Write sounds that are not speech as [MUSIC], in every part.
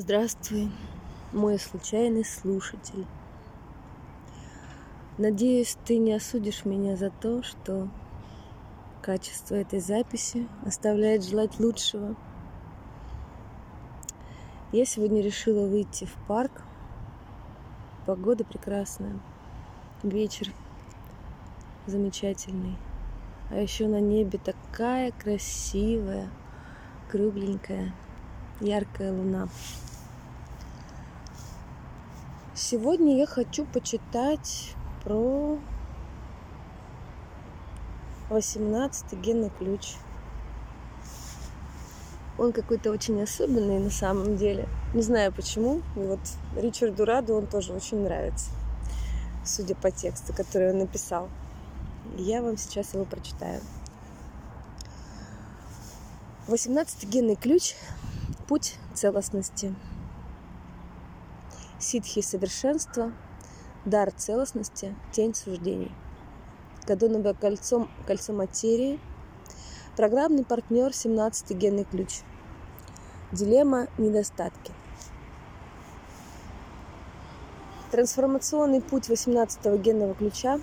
Здравствуй, мой случайный слушатель. Надеюсь, ты не осудишь меня за то, что качество этой записи оставляет желать лучшего. Я сегодня решила выйти в парк. Погода прекрасная. Вечер замечательный. А еще на небе такая красивая, кругленькая, яркая луна. Сегодня я хочу почитать про 18 генный ключ. Он какой-то очень особенный на самом деле. Не знаю почему. И вот Ричарду Раду он тоже очень нравится. Судя по тексту, который он написал. Я вам сейчас его прочитаю. 18 генный ключ – путь целостности – ситхи совершенства, дар целостности, тень суждений. Гадоновое кольцо, кольцо материи, программный партнер 17 генный ключ. Дилемма недостатки. Трансформационный путь 18 генного ключа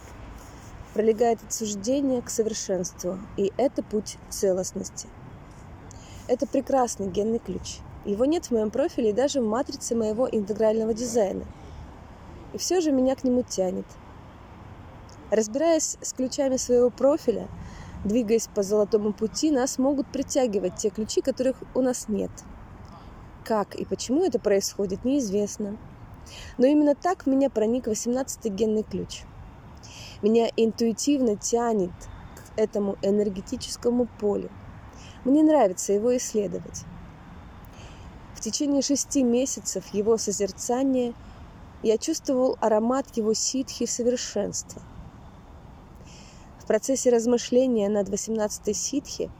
пролегает от суждения к совершенству, и это путь целостности. Это прекрасный генный ключ – его нет в моем профиле и даже в матрице моего интегрального дизайна. И все же меня к нему тянет. Разбираясь с ключами своего профиля, двигаясь по золотому пути, нас могут притягивать те ключи, которых у нас нет. Как и почему это происходит, неизвестно. Но именно так в меня проник 18-й генный ключ. Меня интуитивно тянет к этому энергетическому полю. Мне нравится его исследовать течение шести месяцев его созерцания я чувствовал аромат его ситхи совершенства. В процессе размышления над 18-й ситхи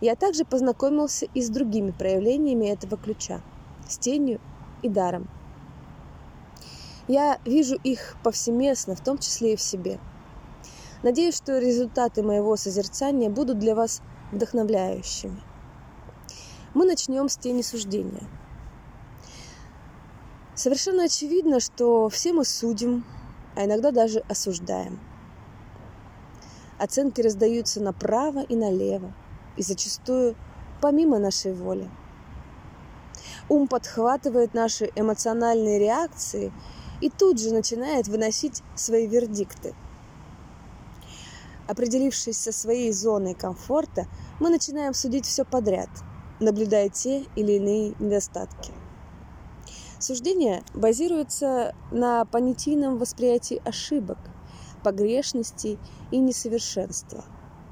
я также познакомился и с другими проявлениями этого ключа – с тенью и даром. Я вижу их повсеместно, в том числе и в себе. Надеюсь, что результаты моего созерцания будут для вас вдохновляющими. Мы начнем с тени суждения. Совершенно очевидно, что все мы судим, а иногда даже осуждаем. Оценки раздаются направо и налево, и зачастую помимо нашей воли. Ум подхватывает наши эмоциональные реакции и тут же начинает выносить свои вердикты. Определившись со своей зоной комфорта, мы начинаем судить все подряд – наблюдая те или иные недостатки. Суждение базируется на понятийном восприятии ошибок, погрешностей и несовершенства.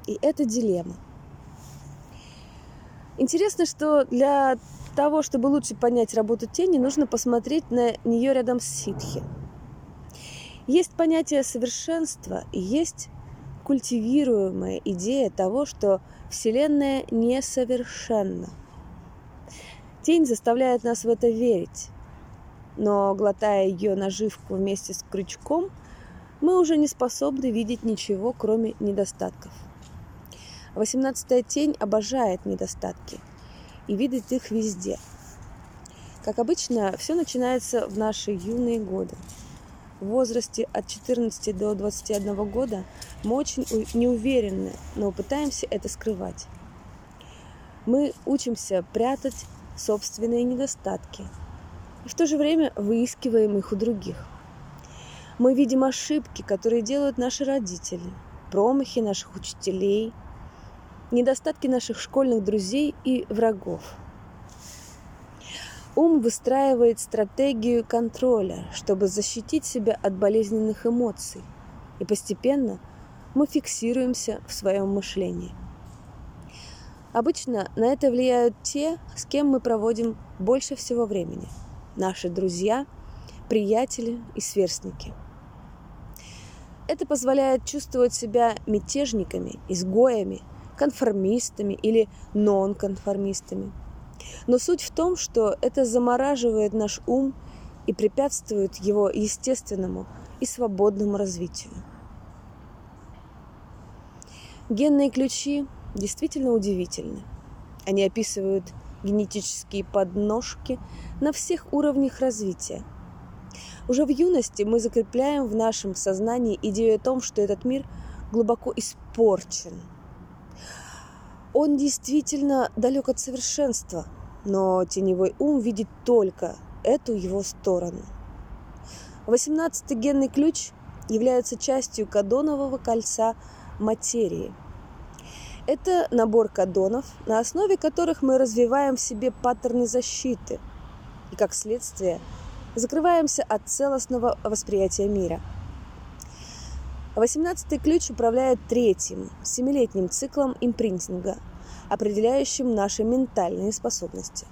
И это дилемма. Интересно, что для того, чтобы лучше понять работу тени, нужно посмотреть на нее рядом с ситхи. Есть понятие совершенства и есть культивируемая идея того, что Вселенная несовершенна. Тень заставляет нас в это верить. Но глотая ее наживку вместе с крючком, мы уже не способны видеть ничего, кроме недостатков. Восемнадцатая тень обожает недостатки и видит их везде. Как обычно, все начинается в наши юные годы. В возрасте от 14 до 21 года мы очень неуверенны, но пытаемся это скрывать. Мы учимся прятать собственные недостатки и в то же время выискиваем их у других. Мы видим ошибки, которые делают наши родители, промахи наших учителей, недостатки наших школьных друзей и врагов. Ум выстраивает стратегию контроля, чтобы защитить себя от болезненных эмоций, и постепенно мы фиксируемся в своем мышлении. Обычно на это влияют те, с кем мы проводим больше всего времени. Наши друзья, приятели и сверстники. Это позволяет чувствовать себя мятежниками, изгоями, конформистами или нонконформистами. Но суть в том, что это замораживает наш ум и препятствует его естественному и свободному развитию. Генные ключи действительно удивительны. Они описывают генетические подножки на всех уровнях развития. Уже в юности мы закрепляем в нашем сознании идею о том, что этот мир глубоко испорчен. Он действительно далек от совершенства, но теневой ум видит только эту его сторону. Восемнадцатый генный ключ является частью кадонового кольца материи. Это набор кадонов, на основе которых мы развиваем в себе паттерны защиты и, как следствие, закрываемся от целостного восприятия мира. Восемнадцатый ключ управляет третьим, семилетним циклом импринтинга, определяющим наши ментальные способности.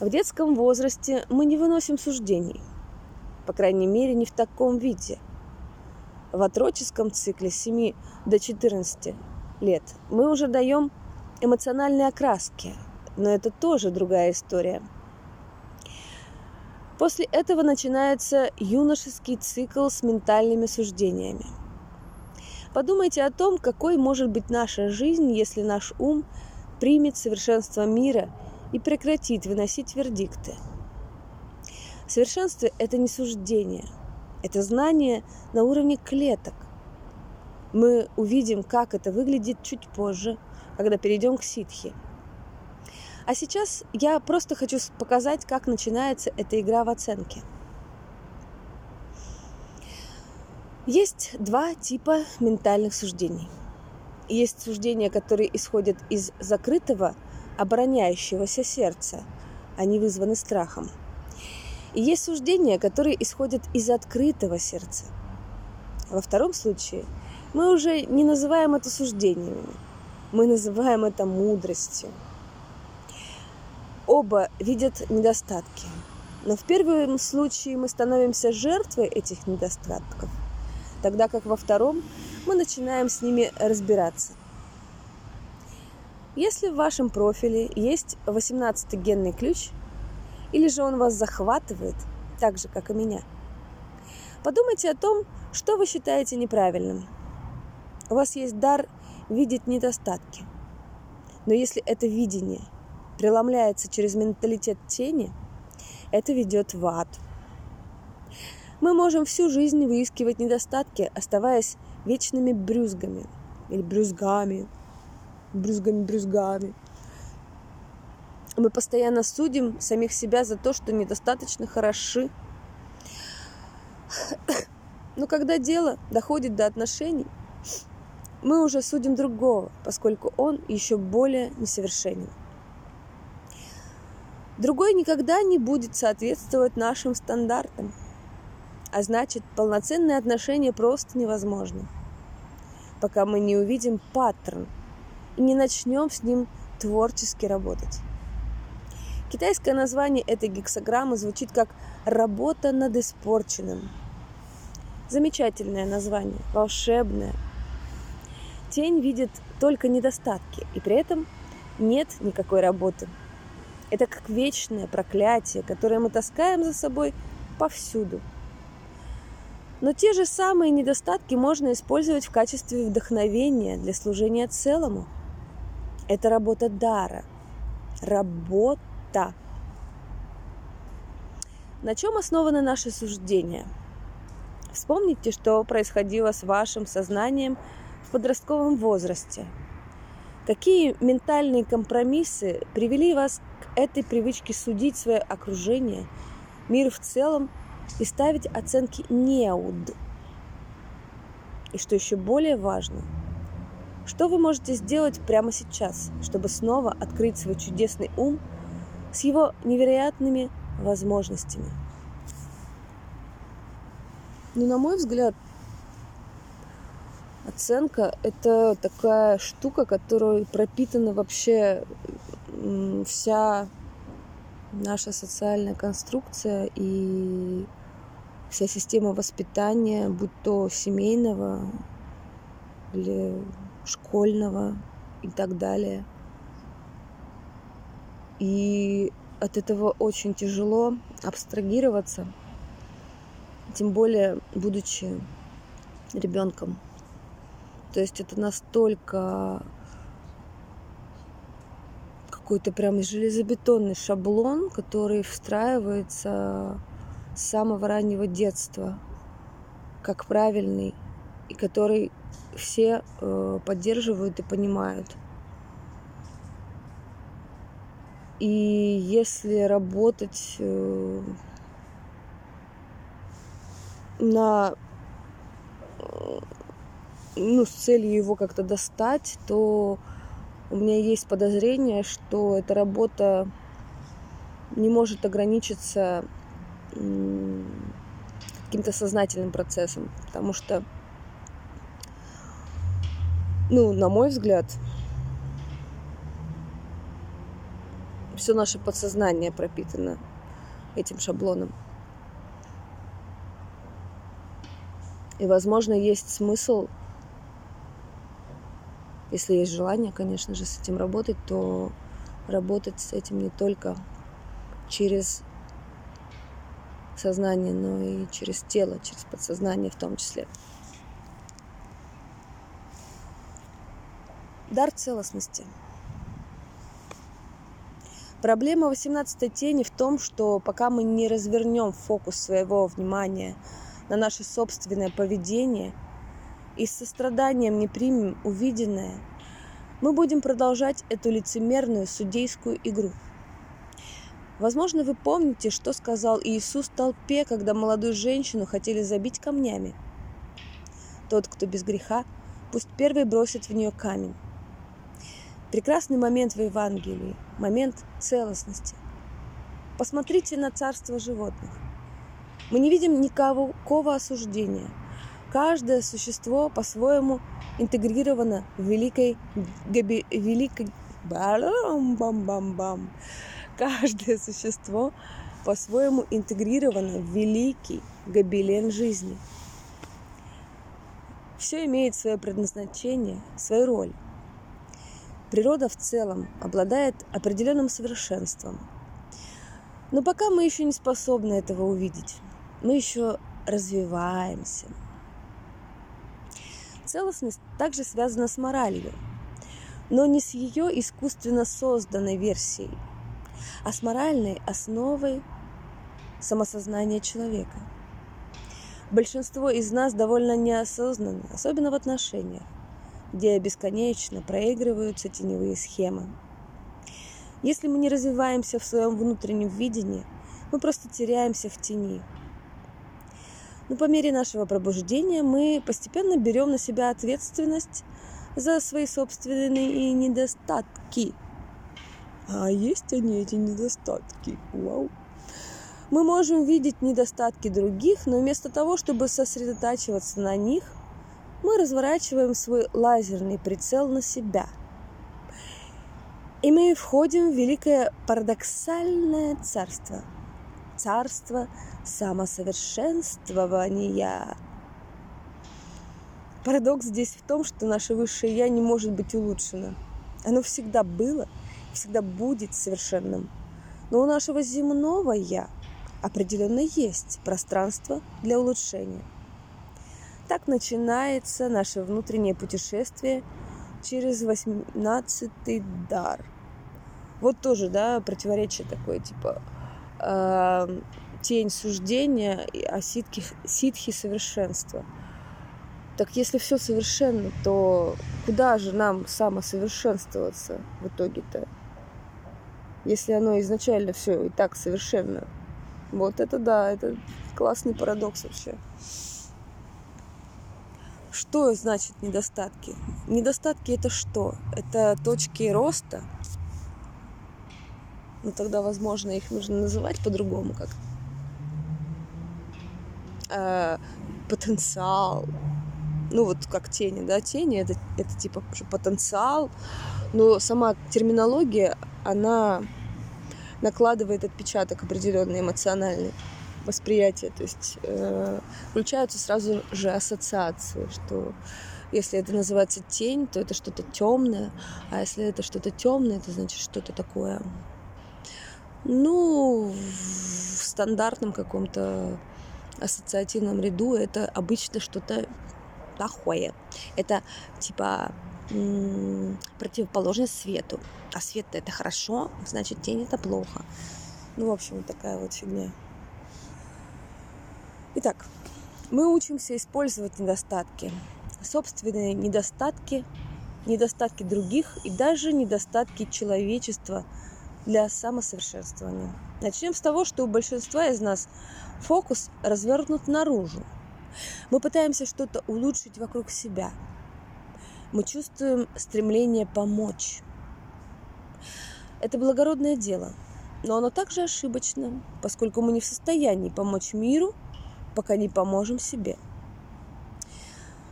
В детском возрасте мы не выносим суждений, по крайней мере, не в таком виде. В отроческом цикле с 7 до 14 лет мы уже даем эмоциональные окраски, но это тоже другая история. После этого начинается юношеский цикл с ментальными суждениями. Подумайте о том, какой может быть наша жизнь, если наш ум примет совершенство мира и прекратит выносить вердикты. Совершенство – это не суждение, это знание на уровне клеток – мы увидим, как это выглядит чуть позже, когда перейдем к ситхи. А сейчас я просто хочу показать, как начинается эта игра в оценке. Есть два типа ментальных суждений. Есть суждения, которые исходят из закрытого, обороняющегося сердца. Они вызваны страхом. И есть суждения, которые исходят из открытого сердца. Во втором случае – мы уже не называем это суждениями, мы называем это мудростью. Оба видят недостатки, но в первом случае мы становимся жертвой этих недостатков, тогда как во втором мы начинаем с ними разбираться. Если в вашем профиле есть 18 генный ключ, или же он вас захватывает, так же, как и меня, подумайте о том, что вы считаете неправильным – у вас есть дар видеть недостатки. Но если это видение преломляется через менталитет тени, это ведет в ад. Мы можем всю жизнь выискивать недостатки, оставаясь вечными брюзгами или брюзгами, брюзгами-брюзгами. Мы постоянно судим самих себя за то, что недостаточно хороши. Но когда дело доходит до отношений, мы уже судим другого, поскольку он еще более несовершенен. Другой никогда не будет соответствовать нашим стандартам, а значит, полноценные отношения просто невозможны, пока мы не увидим паттерн и не начнем с ним творчески работать. Китайское название этой гексограммы звучит как «работа над испорченным». Замечательное название, волшебное – Тень видит только недостатки, и при этом нет никакой работы. Это как вечное проклятие, которое мы таскаем за собой повсюду. Но те же самые недостатки можно использовать в качестве вдохновения для служения целому. Это работа дара. Работа. На чем основаны наши суждения? Вспомните, что происходило с вашим сознанием – подростковом возрасте. Какие ментальные компромиссы привели вас к этой привычке судить свое окружение, мир в целом и ставить оценки неуд? И что еще более важно, что вы можете сделать прямо сейчас, чтобы снова открыть свой чудесный ум с его невероятными возможностями? Ну, на мой взгляд, Оценка – это такая штука, которой пропитана вообще вся наша социальная конструкция и вся система воспитания, будь то семейного или школьного и так далее. И от этого очень тяжело абстрагироваться, тем более будучи ребенком. То есть это настолько какой-то прям железобетонный шаблон, который встраивается с самого раннего детства, как правильный, и который все э, поддерживают и понимают. И если работать э, на ну, с целью его как-то достать, то у меня есть подозрение, что эта работа не может ограничиться каким-то сознательным процессом, потому что, ну, на мой взгляд, все наше подсознание пропитано этим шаблоном. И, возможно, есть смысл, если есть желание, конечно же, с этим работать, то работать с этим не только через сознание, но и через тело, через подсознание в том числе. Дар целостности. Проблема 18 тени в том, что пока мы не развернем фокус своего внимания – на наше собственное поведение и с состраданием не примем увиденное, мы будем продолжать эту лицемерную судейскую игру. Возможно, вы помните, что сказал Иисус толпе, когда молодую женщину хотели забить камнями. Тот, кто без греха, пусть первый бросит в нее камень. Прекрасный момент в Евангелии, момент целостности. Посмотрите на царство животных. Мы не видим никакого осуждения. Каждое существо по-своему интегрировано в великой, габи, великой бам бам бам бам Каждое существо по-своему интегрировано в великий гобелен жизни. Все имеет свое предназначение, свою роль. Природа в целом обладает определенным совершенством. Но пока мы еще не способны этого увидеть мы еще развиваемся. Целостность также связана с моралью, но не с ее искусственно созданной версией, а с моральной основой самосознания человека. Большинство из нас довольно неосознанно, особенно в отношениях, где бесконечно проигрываются теневые схемы. Если мы не развиваемся в своем внутреннем видении, мы просто теряемся в тени – но по мере нашего пробуждения мы постепенно берем на себя ответственность за свои собственные недостатки. А есть они, эти недостатки. Вау. Мы можем видеть недостатки других, но вместо того, чтобы сосредотачиваться на них, мы разворачиваем свой лазерный прицел на себя. И мы входим в великое парадоксальное царство. Царство самосовершенствования. Парадокс здесь в том, что наше высшее Я не может быть улучшено. Оно всегда было, всегда будет совершенным. Но у нашего земного Я определенно есть пространство для улучшения. Так начинается наше внутреннее путешествие через восемнадцатый дар. Вот тоже, да, противоречие такое, типа, э, тень суждения о ситхи, ситхи совершенства. Так если все совершенно, то куда же нам самосовершенствоваться в итоге-то? Если оно изначально все и так совершенно. Вот это да, это классный парадокс вообще. Что значит недостатки? Недостатки это что? Это точки роста? Ну тогда, возможно, их нужно называть по-другому как-то. Э, потенциал. Ну, вот как тени, да, тени это, это типа потенциал, но сама терминология, она накладывает отпечаток определенный эмоциональный восприятие, то есть э, включаются сразу же ассоциации, что если это называется тень, то это что-то темное, а если это что-то темное, это значит что-то такое, ну, в стандартном каком-то ассоциативном ряду это обычно что-то плохое. Это типа противоположность свету. А свет это хорошо, значит тень это плохо. Ну, в общем, такая вот фигня. Итак, мы учимся использовать недостатки. Собственные недостатки, недостатки других и даже недостатки человечества для самосовершенствования. Начнем с того, что у большинства из нас фокус развернут наружу. Мы пытаемся что-то улучшить вокруг себя. Мы чувствуем стремление помочь. Это благородное дело, но оно также ошибочно, поскольку мы не в состоянии помочь миру, пока не поможем себе.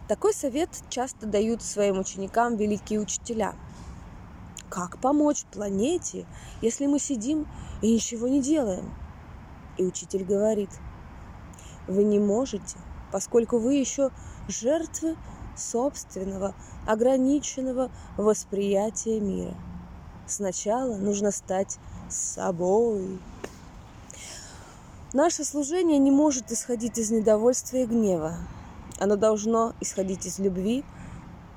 Такой совет часто дают своим ученикам великие учителя – как помочь планете, если мы сидим и ничего не делаем? И учитель говорит, вы не можете, поскольку вы еще жертвы собственного ограниченного восприятия мира. Сначала нужно стать собой. Наше служение не может исходить из недовольства и гнева. Оно должно исходить из любви,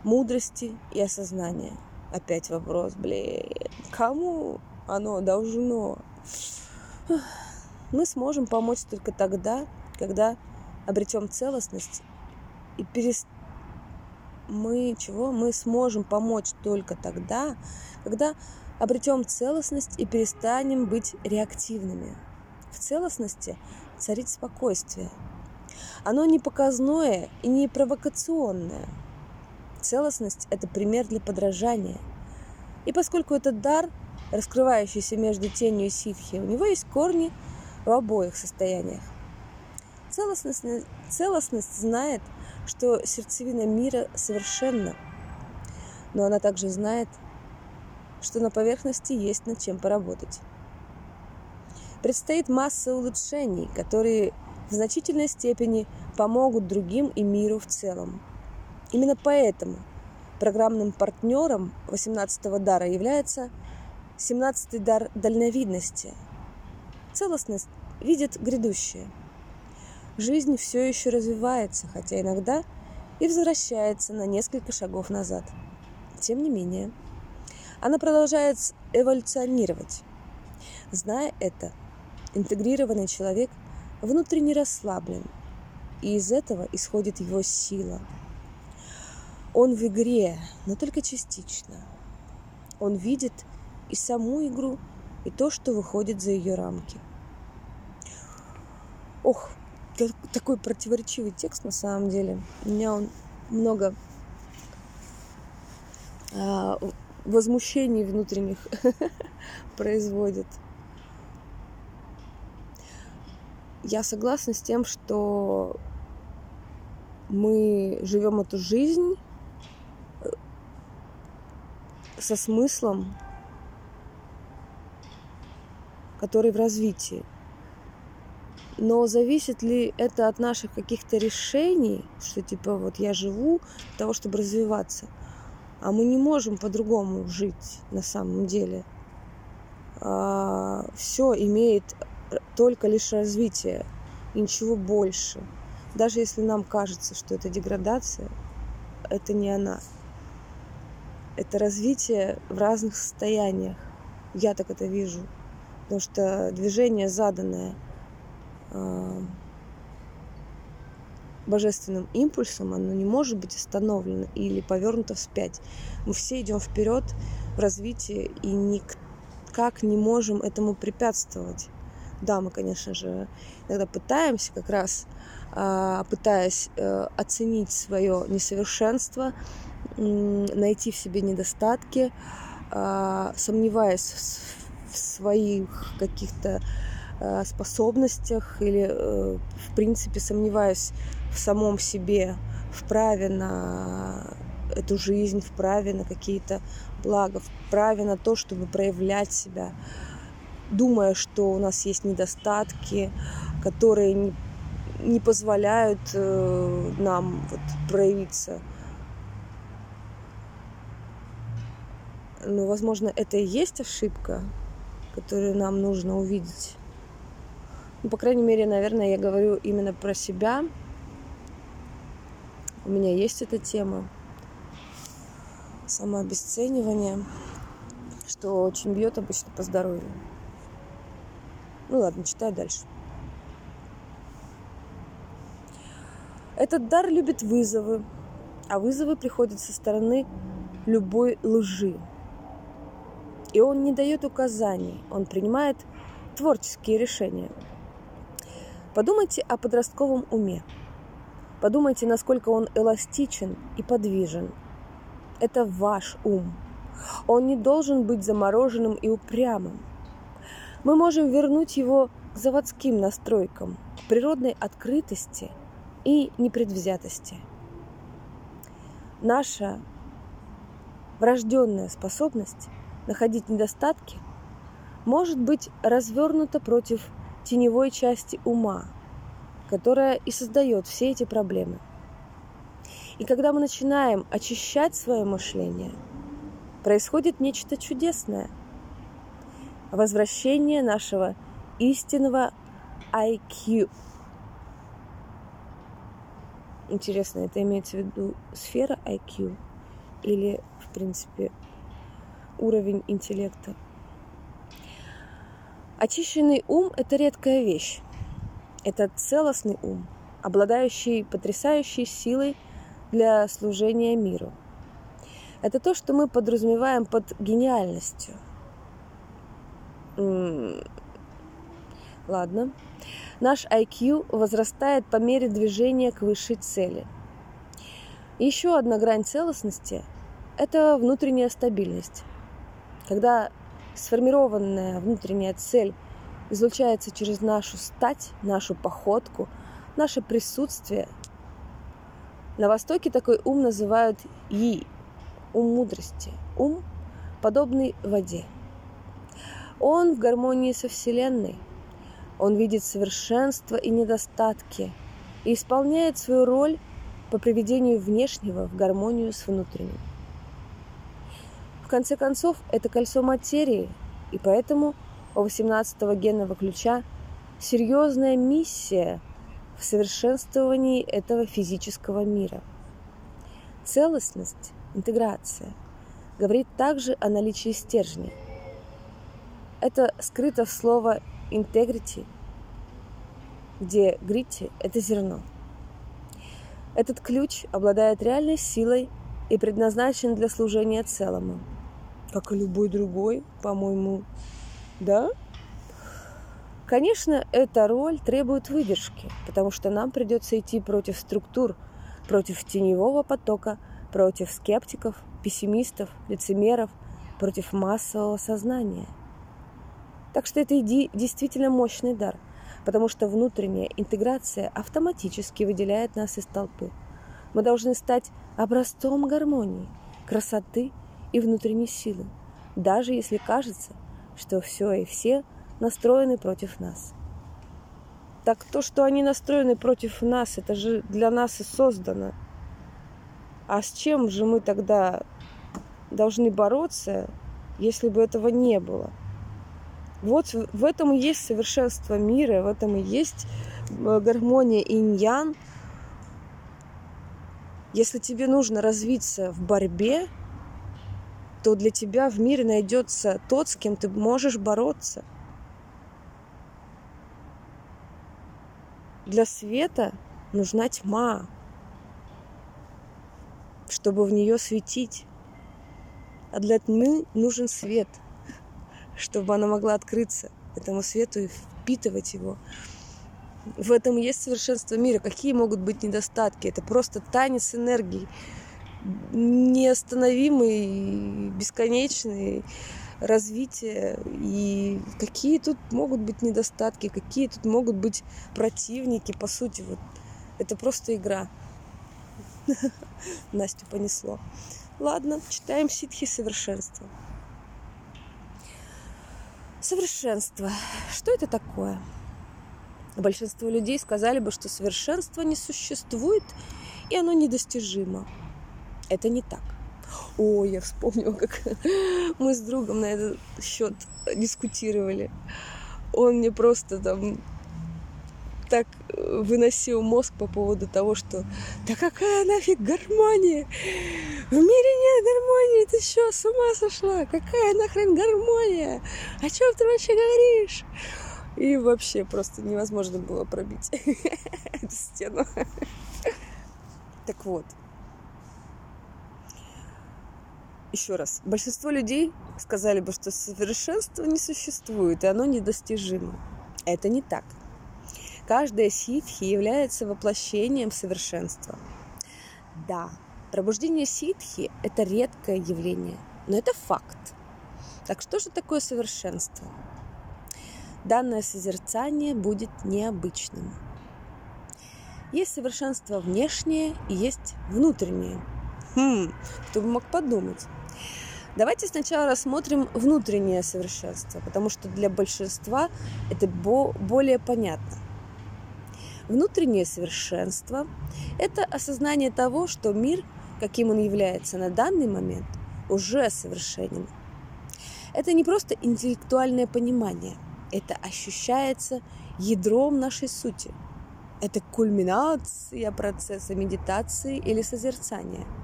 мудрости и осознания – Опять вопрос, блин, кому оно должно? Мы сможем помочь только тогда, когда обретем целостность и перест... мы чего? Мы сможем помочь только тогда, когда обретем целостность и перестанем быть реактивными. В целостности царит спокойствие. Оно не показное и не провокационное – Целостность – это пример для подражания. И поскольку этот дар, раскрывающийся между тенью и ситхи, у него есть корни в обоих состояниях. Целостность, целостность знает, что сердцевина мира совершенна, но она также знает, что на поверхности есть над чем поработать. Предстоит масса улучшений, которые в значительной степени помогут другим и миру в целом – Именно поэтому программным партнером 18-го дара является 17-й дар дальновидности. Целостность видит грядущее. Жизнь все еще развивается, хотя иногда и возвращается на несколько шагов назад. Тем не менее, она продолжает эволюционировать. Зная это, интегрированный человек внутренне расслаблен, и из этого исходит его сила – он в игре, но только частично. Он видит и саму игру, и то, что выходит за ее рамки. Ох, такой противоречивый текст на самом деле. У меня он много а, возмущений внутренних [LAUGHS] производит. Я согласна с тем, что мы живем эту жизнь со смыслом, который в развитии. Но зависит ли это от наших каких-то решений, что типа вот я живу для того, чтобы развиваться, а мы не можем по-другому жить на самом деле. А, все имеет только лишь развитие и ничего больше. Даже если нам кажется, что это деградация, это не она это развитие в разных состояниях. Я так это вижу. Потому что движение, заданное э, божественным импульсом, оно не может быть остановлено или повернуто вспять. Мы все идем вперед в развитии и никак не можем этому препятствовать. Да, мы, конечно же, иногда пытаемся как раз, э, пытаясь э, оценить свое несовершенство, найти в себе недостатки, а, сомневаясь в своих каких-то а, способностях или, э, в принципе, сомневаясь в самом себе, в праве на эту жизнь, в праве на какие-то блага, в праве на то, чтобы проявлять себя, думая, что у нас есть недостатки, которые не, не позволяют э, нам вот, проявиться Ну, возможно, это и есть ошибка, которую нам нужно увидеть. Ну, по крайней мере, наверное, я говорю именно про себя. У меня есть эта тема. самообесценивание, что очень бьет обычно по здоровью. Ну ладно, читаю дальше. Этот дар любит вызовы, а вызовы приходят со стороны любой лжи. И он не дает указаний, он принимает творческие решения. Подумайте о подростковом уме. Подумайте, насколько он эластичен и подвижен. Это ваш ум. Он не должен быть замороженным и упрямым. Мы можем вернуть его к заводским настройкам, к природной открытости и непредвзятости. Наша врожденная способность находить недостатки может быть развернута против теневой части ума, которая и создает все эти проблемы. И когда мы начинаем очищать свое мышление, происходит нечто чудесное. Возвращение нашего истинного IQ. Интересно, это имеется в виду сфера IQ или, в принципе, уровень интеллекта? Очищенный ум – это редкая вещь. Это целостный ум, обладающий потрясающей силой для служения миру. Это то, что мы подразумеваем под гениальностью. Ладно. Наш IQ возрастает по мере движения к высшей цели. Еще одна грань целостности – это внутренняя стабильность. Когда сформированная внутренняя цель излучается через нашу стать, нашу походку, наше присутствие. На Востоке такой ум называют И, ум мудрости, ум, подобный воде. Он в гармонии со Вселенной. Он видит совершенство и недостатки и исполняет свою роль по приведению внешнего в гармонию с внутренним конце концов, это кольцо материи, и поэтому у 18-го генного ключа серьезная миссия в совершенствовании этого физического мира. Целостность, интеграция говорит также о наличии стержней. Это скрыто в слово integrity, где грити – это зерно. Этот ключ обладает реальной силой и предназначен для служения целому – как и любой другой, по-моему, да? Конечно, эта роль требует выдержки, потому что нам придется идти против структур, против теневого потока, против скептиков, пессимистов, лицемеров, против массового сознания. Так что это действительно мощный дар, потому что внутренняя интеграция автоматически выделяет нас из толпы. Мы должны стать образцом гармонии, красоты и внутренней силы, даже если кажется, что все и все настроены против нас. Так то, что они настроены против нас, это же для нас и создано. А с чем же мы тогда должны бороться, если бы этого не было? Вот в этом и есть совершенство мира, в этом и есть э, гармония инь-ян. Если тебе нужно развиться в борьбе, то для тебя в мире найдется тот, с кем ты можешь бороться. Для света нужна тьма, чтобы в нее светить. А для тьмы нужен свет, чтобы она могла открыться этому свету и впитывать его. В этом есть совершенство мира. Какие могут быть недостатки? Это просто танец энергии неостановимый, бесконечный развитие и какие тут могут быть недостатки, какие тут могут быть противники, по сути, вот это просто игра. [LAUGHS] Настю понесло. Ладно, читаем ситхи совершенства. Совершенство. Что это такое? Большинство людей сказали бы, что совершенства не существует, и оно недостижимо. Это не так. О, я вспомнила, как [LAUGHS] мы с другом на этот счет дискутировали. Он мне просто там так э, выносил мозг по поводу того, что да какая нафиг гармония? В мире нет гармонии, ты что, с ума сошла? Какая нахрен гармония? О чем ты вообще говоришь? И вообще просто невозможно было пробить [LAUGHS] эту стену. Так вот, еще раз, большинство людей сказали бы, что совершенства не существует, и оно недостижимо. Это не так. Каждая ситхи является воплощением совершенства. Да, пробуждение ситхи – это редкое явление, но это факт. Так что же такое совершенство? Данное созерцание будет необычным. Есть совершенство внешнее и есть внутреннее. Хм, кто бы мог подумать. Давайте сначала рассмотрим внутреннее совершенство, потому что для большинства это бо- более понятно. Внутреннее совершенство – это осознание того, что мир, каким он является на данный момент, уже совершенен. Это не просто интеллектуальное понимание, это ощущается ядром нашей сути. Это кульминация процесса медитации или созерцания –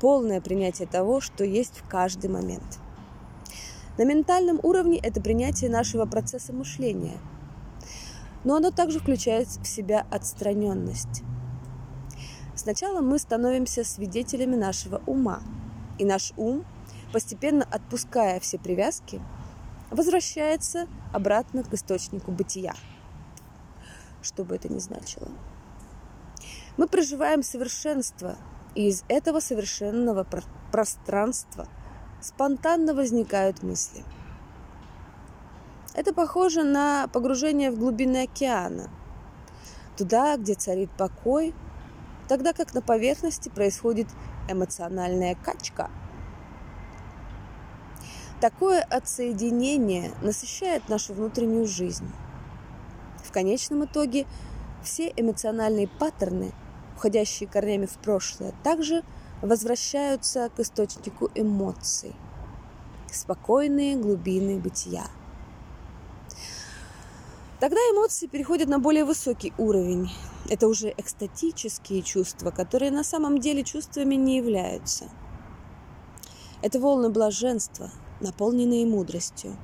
полное принятие того, что есть в каждый момент. На ментальном уровне это принятие нашего процесса мышления, но оно также включает в себя отстраненность. Сначала мы становимся свидетелями нашего ума, и наш ум, постепенно отпуская все привязки, возвращается обратно к источнику бытия, что бы это ни значило. Мы проживаем совершенство из этого совершенного пространства спонтанно возникают мысли. Это похоже на погружение в глубины океана, туда, где царит покой, тогда как на поверхности происходит эмоциональная качка. Такое отсоединение насыщает нашу внутреннюю жизнь. В конечном итоге все эмоциональные паттерны – уходящие корнями в прошлое, также возвращаются к источнику эмоций, спокойные глубины бытия. Тогда эмоции переходят на более высокий уровень. Это уже экстатические чувства, которые на самом деле чувствами не являются. Это волны блаженства, наполненные мудростью.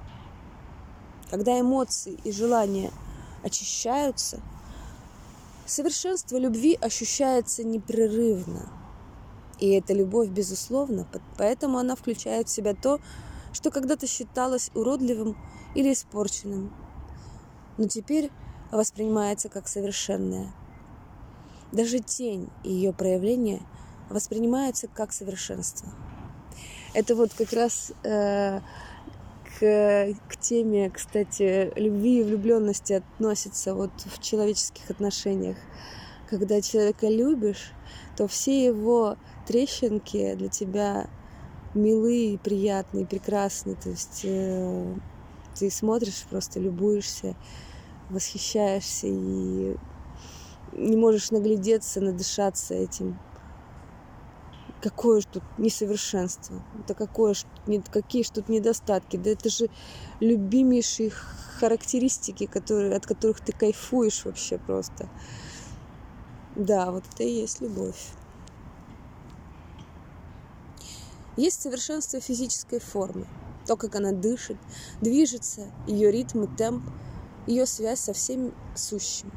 Когда эмоции и желания очищаются – Совершенство любви ощущается непрерывно. И эта любовь, безусловно, поэтому она включает в себя то, что когда-то считалось уродливым или испорченным, но теперь воспринимается как совершенное. Даже тень и ее проявление воспринимаются как совершенство. Это вот как раз э, к, теме, кстати, любви и влюбленности относится вот в человеческих отношениях. Когда человека любишь, то все его трещинки для тебя милые, приятные, прекрасные. То есть э, ты смотришь, просто любуешься, восхищаешься и не можешь наглядеться, надышаться этим какое же тут несовершенство, да какое ж, какие же тут недостатки, да это же любимейшие характеристики, которые, от которых ты кайфуешь вообще просто. Да, вот это и есть любовь. Есть совершенство физической формы, то, как она дышит, движется, ее ритм и темп, ее связь со всем сущим.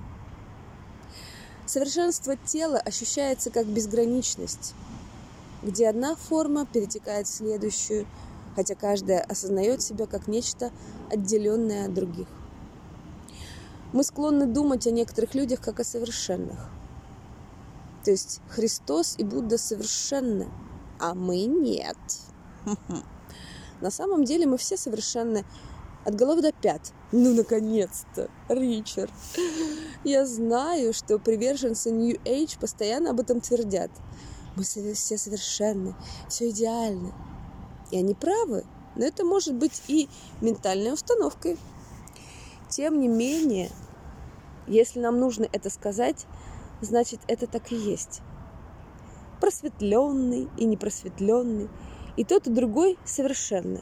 Совершенство тела ощущается как безграничность, где одна форма перетекает в следующую, хотя каждая осознает себя как нечто отделенное от других. Мы склонны думать о некоторых людях как о совершенных. То есть Христос и Будда совершенны, а мы нет. [LAUGHS] На самом деле мы все совершенны от головы до пят. Ну, наконец-то, Ричард. [LAUGHS] Я знаю, что приверженцы New Age постоянно об этом твердят – мы все совершенны, все идеально. И они правы, но это может быть и ментальной установкой. Тем не менее, если нам нужно это сказать, значит это так и есть. Просветленный и непросветленный, и тот и другой совершенно.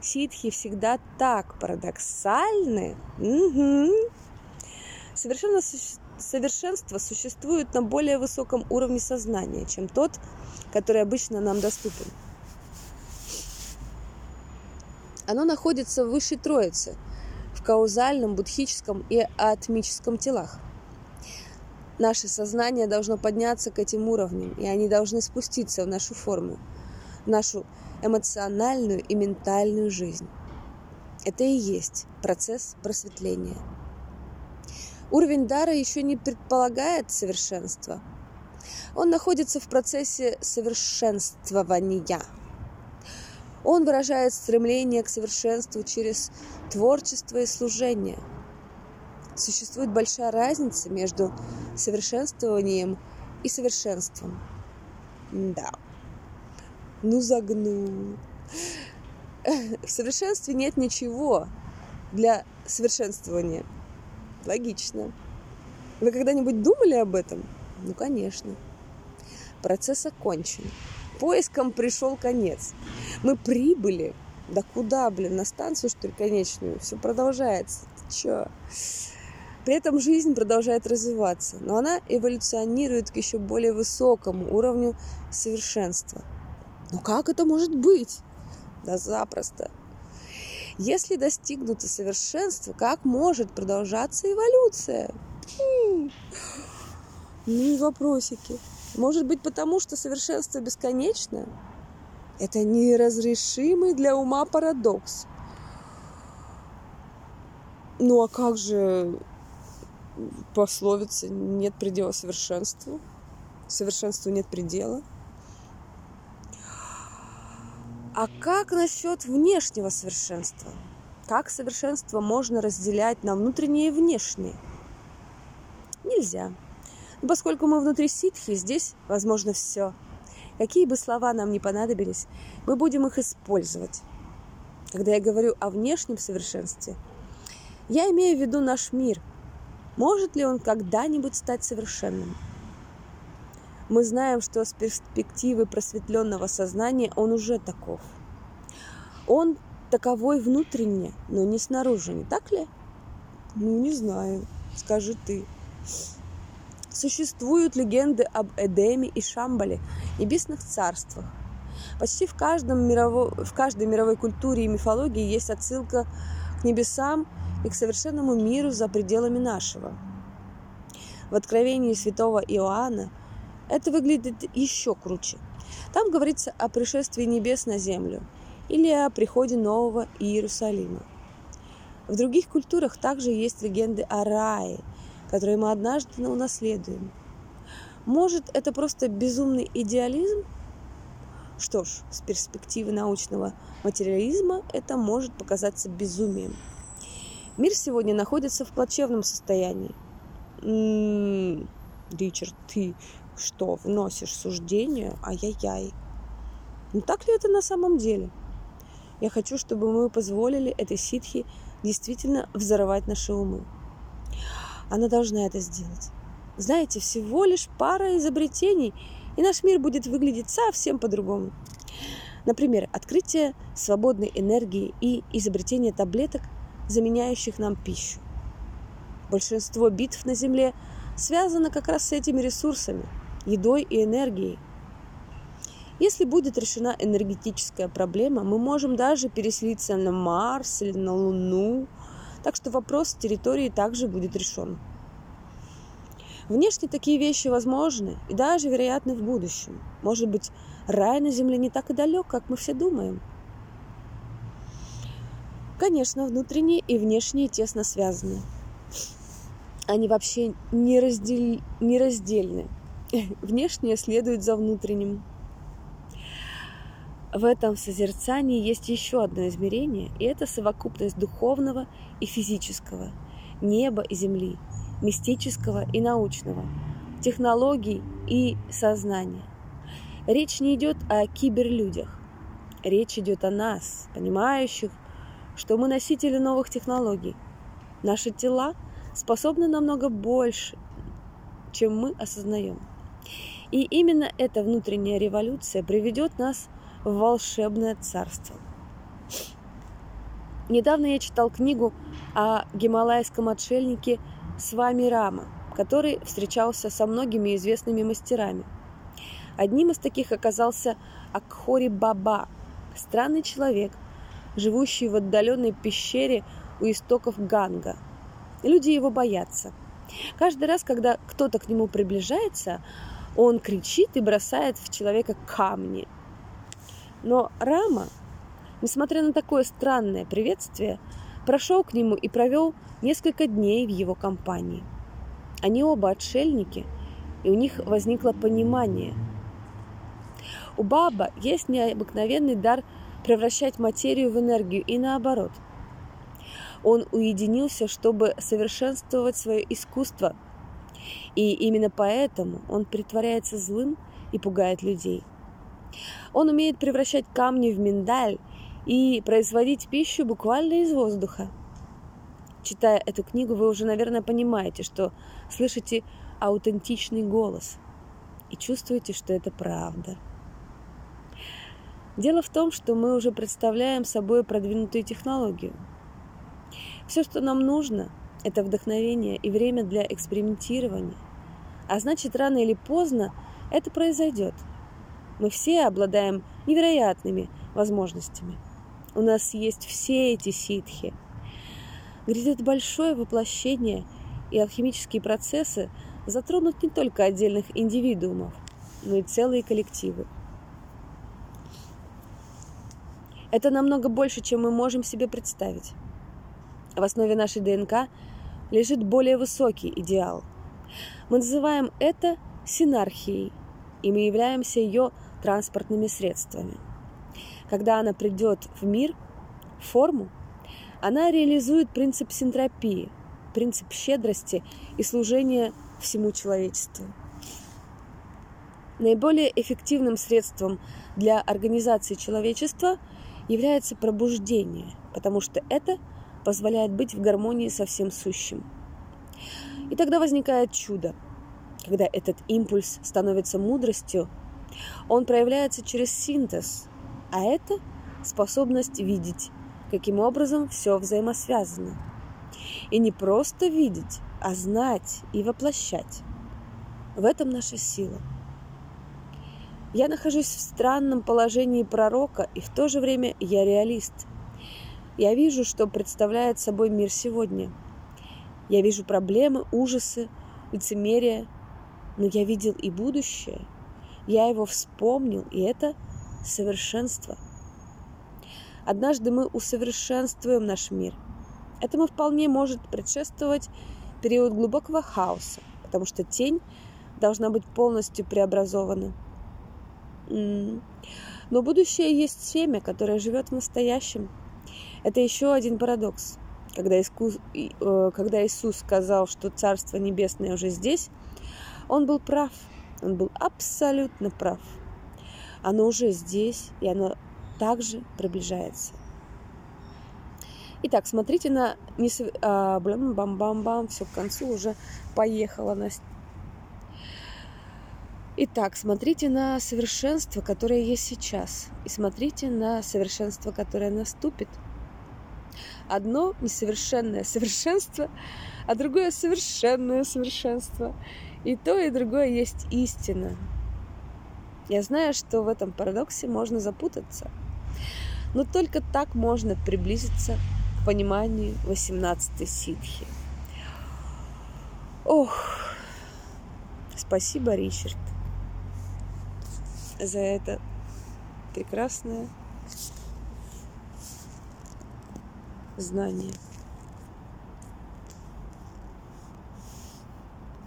Ситхи всегда так парадоксальны. Угу. Совершенство существует на более высоком уровне сознания, чем тот, который обычно нам доступен. Оно находится в высшей троице, в каузальном, будхическом и атмическом телах. Наше сознание должно подняться к этим уровням, и они должны спуститься в нашу форму, в нашу эмоциональную и ментальную жизнь. Это и есть процесс просветления. Уровень дара еще не предполагает совершенства. Он находится в процессе совершенствования. Он выражает стремление к совершенству через творчество и служение. Существует большая разница между совершенствованием и совершенством. Да. Ну загнул. [LAUGHS] В совершенстве нет ничего для совершенствования. Логично. Вы когда-нибудь думали об этом? Ну, конечно. Процесс окончен. Поиском пришел конец. Мы прибыли. Да куда, блин, на станцию, что ли, конечную? Все продолжается. Ты чё? При этом жизнь продолжает развиваться, но она эволюционирует к еще более высокому уровню совершенства. Но как это может быть? Да запросто. Если достигнуто совершенство, как может продолжаться эволюция? Хм. Ну, вопросики. Может быть, потому что совершенство бесконечно? Это неразрешимый для ума парадокс. Ну а как же пословица «нет предела совершенству»? Совершенству нет предела – а как насчет внешнего совершенства? Как совершенство можно разделять на внутреннее и внешнее? Нельзя. Но поскольку мы внутри ситхи, здесь возможно все. Какие бы слова нам ни понадобились, мы будем их использовать. Когда я говорю о внешнем совершенстве, я имею в виду наш мир. Может ли он когда-нибудь стать совершенным? Мы знаем, что с перспективы просветленного сознания он уже таков. Он таковой внутренне, но не снаружи, не так ли? Ну, не знаю, скажи ты. Существуют легенды об Эдеме и Шамбале, небесных царствах. Почти в, каждом мирово... в каждой мировой культуре и мифологии есть отсылка к небесам и к совершенному миру за пределами нашего. В Откровении святого Иоанна – это выглядит еще круче. Там говорится о пришествии небес на землю или о приходе нового Иерусалима. В других культурах также есть легенды о рае, которые мы однажды унаследуем. Может, это просто безумный идеализм? Что ж, с перспективы научного материализма это может показаться безумием. Мир сегодня находится в плачевном состоянии. М-м, Ричард, ты что вносишь суждение, ай-яй-яй. Не так ли это на самом деле? Я хочу, чтобы мы позволили этой ситхи действительно взорвать наши умы. Она должна это сделать. Знаете, всего лишь пара изобретений, и наш мир будет выглядеть совсем по-другому. Например, открытие свободной энергии и изобретение таблеток, заменяющих нам пищу. Большинство битв на Земле связано как раз с этими ресурсами – едой и энергией. Если будет решена энергетическая проблема, мы можем даже переселиться на Марс или на Луну, так что вопрос территории также будет решен. Внешне такие вещи возможны и даже вероятны в будущем. Может быть, рай на Земле не так и далек, как мы все думаем. Конечно, внутренние и внешние тесно связаны. Они вообще нераздел... нераздельны. [LAUGHS] Внешнее следует за внутренним. В этом созерцании есть еще одно измерение, и это совокупность духовного и физического, неба и земли, мистического и научного, технологий и сознания. Речь не идет о киберлюдях. Речь идет о нас, понимающих, что мы носители новых технологий. Наши тела способны намного больше, чем мы осознаем. И именно эта внутренняя революция приведет нас в волшебное царство. Недавно я читал книгу о гималайском отшельнике с вами Рама, который встречался со многими известными мастерами. Одним из таких оказался Акхори Баба, странный человек, живущий в отдаленной пещере у истоков Ганга. Люди его боятся. Каждый раз, когда кто-то к нему приближается, он кричит и бросает в человека камни. Но Рама, несмотря на такое странное приветствие, прошел к нему и провел несколько дней в его компании. Они оба отшельники, и у них возникло понимание. У Баба есть необыкновенный дар превращать материю в энергию и наоборот. Он уединился, чтобы совершенствовать свое искусство, и именно поэтому он притворяется злым и пугает людей. Он умеет превращать камни в миндаль и производить пищу буквально из воздуха. Читая эту книгу, вы уже, наверное, понимаете, что слышите аутентичный голос и чувствуете, что это правда. Дело в том, что мы уже представляем собой продвинутую технологию. Все, что нам нужно, это вдохновение и время для экспериментирования. А значит, рано или поздно это произойдет. Мы все обладаем невероятными возможностями. У нас есть все эти ситхи. Грядет большое воплощение, и алхимические процессы затронут не только отдельных индивидуумов, но и целые коллективы. Это намного больше, чем мы можем себе представить. В основе нашей ДНК лежит более высокий идеал. Мы называем это синархией, и мы являемся ее транспортными средствами – когда она придет в мир, в форму, она реализует принцип синтропии, принцип щедрости и служения всему человечеству. Наиболее эффективным средством для организации человечества является пробуждение, потому что это позволяет быть в гармонии со всем сущим. И тогда возникает чудо. Когда этот импульс становится мудростью, он проявляется через синтез, а это способность видеть, каким образом все взаимосвязано. И не просто видеть, а знать и воплощать. В этом наша сила. Я нахожусь в странном положении пророка, и в то же время я реалист. Я вижу, что представляет собой мир сегодня. Я вижу проблемы, ужасы, лицемерие, но я видел и будущее. Я его вспомнил, и это совершенство. Однажды мы усовершенствуем наш мир. Этому вполне может предшествовать период глубокого хаоса, потому что тень должна быть полностью преобразована. Но будущее есть семя, которое живет в настоящем. Это еще один парадокс. Когда, Искус, э, когда Иисус сказал, что Царство Небесное уже здесь, он был прав. Он был абсолютно прав. Оно уже здесь, и оно также приближается. Итак, смотрите на... Не, а, бам-бам-бам, все к концу уже поехала Настя. Итак, смотрите на совершенство, которое есть сейчас, и смотрите на совершенство, которое наступит. Одно несовершенное совершенство, а другое совершенное совершенство. И то, и другое есть истина. Я знаю, что в этом парадоксе можно запутаться, но только так можно приблизиться к пониманию 18 ситхи. Ох, спасибо, Ричард, за это прекрасное знание.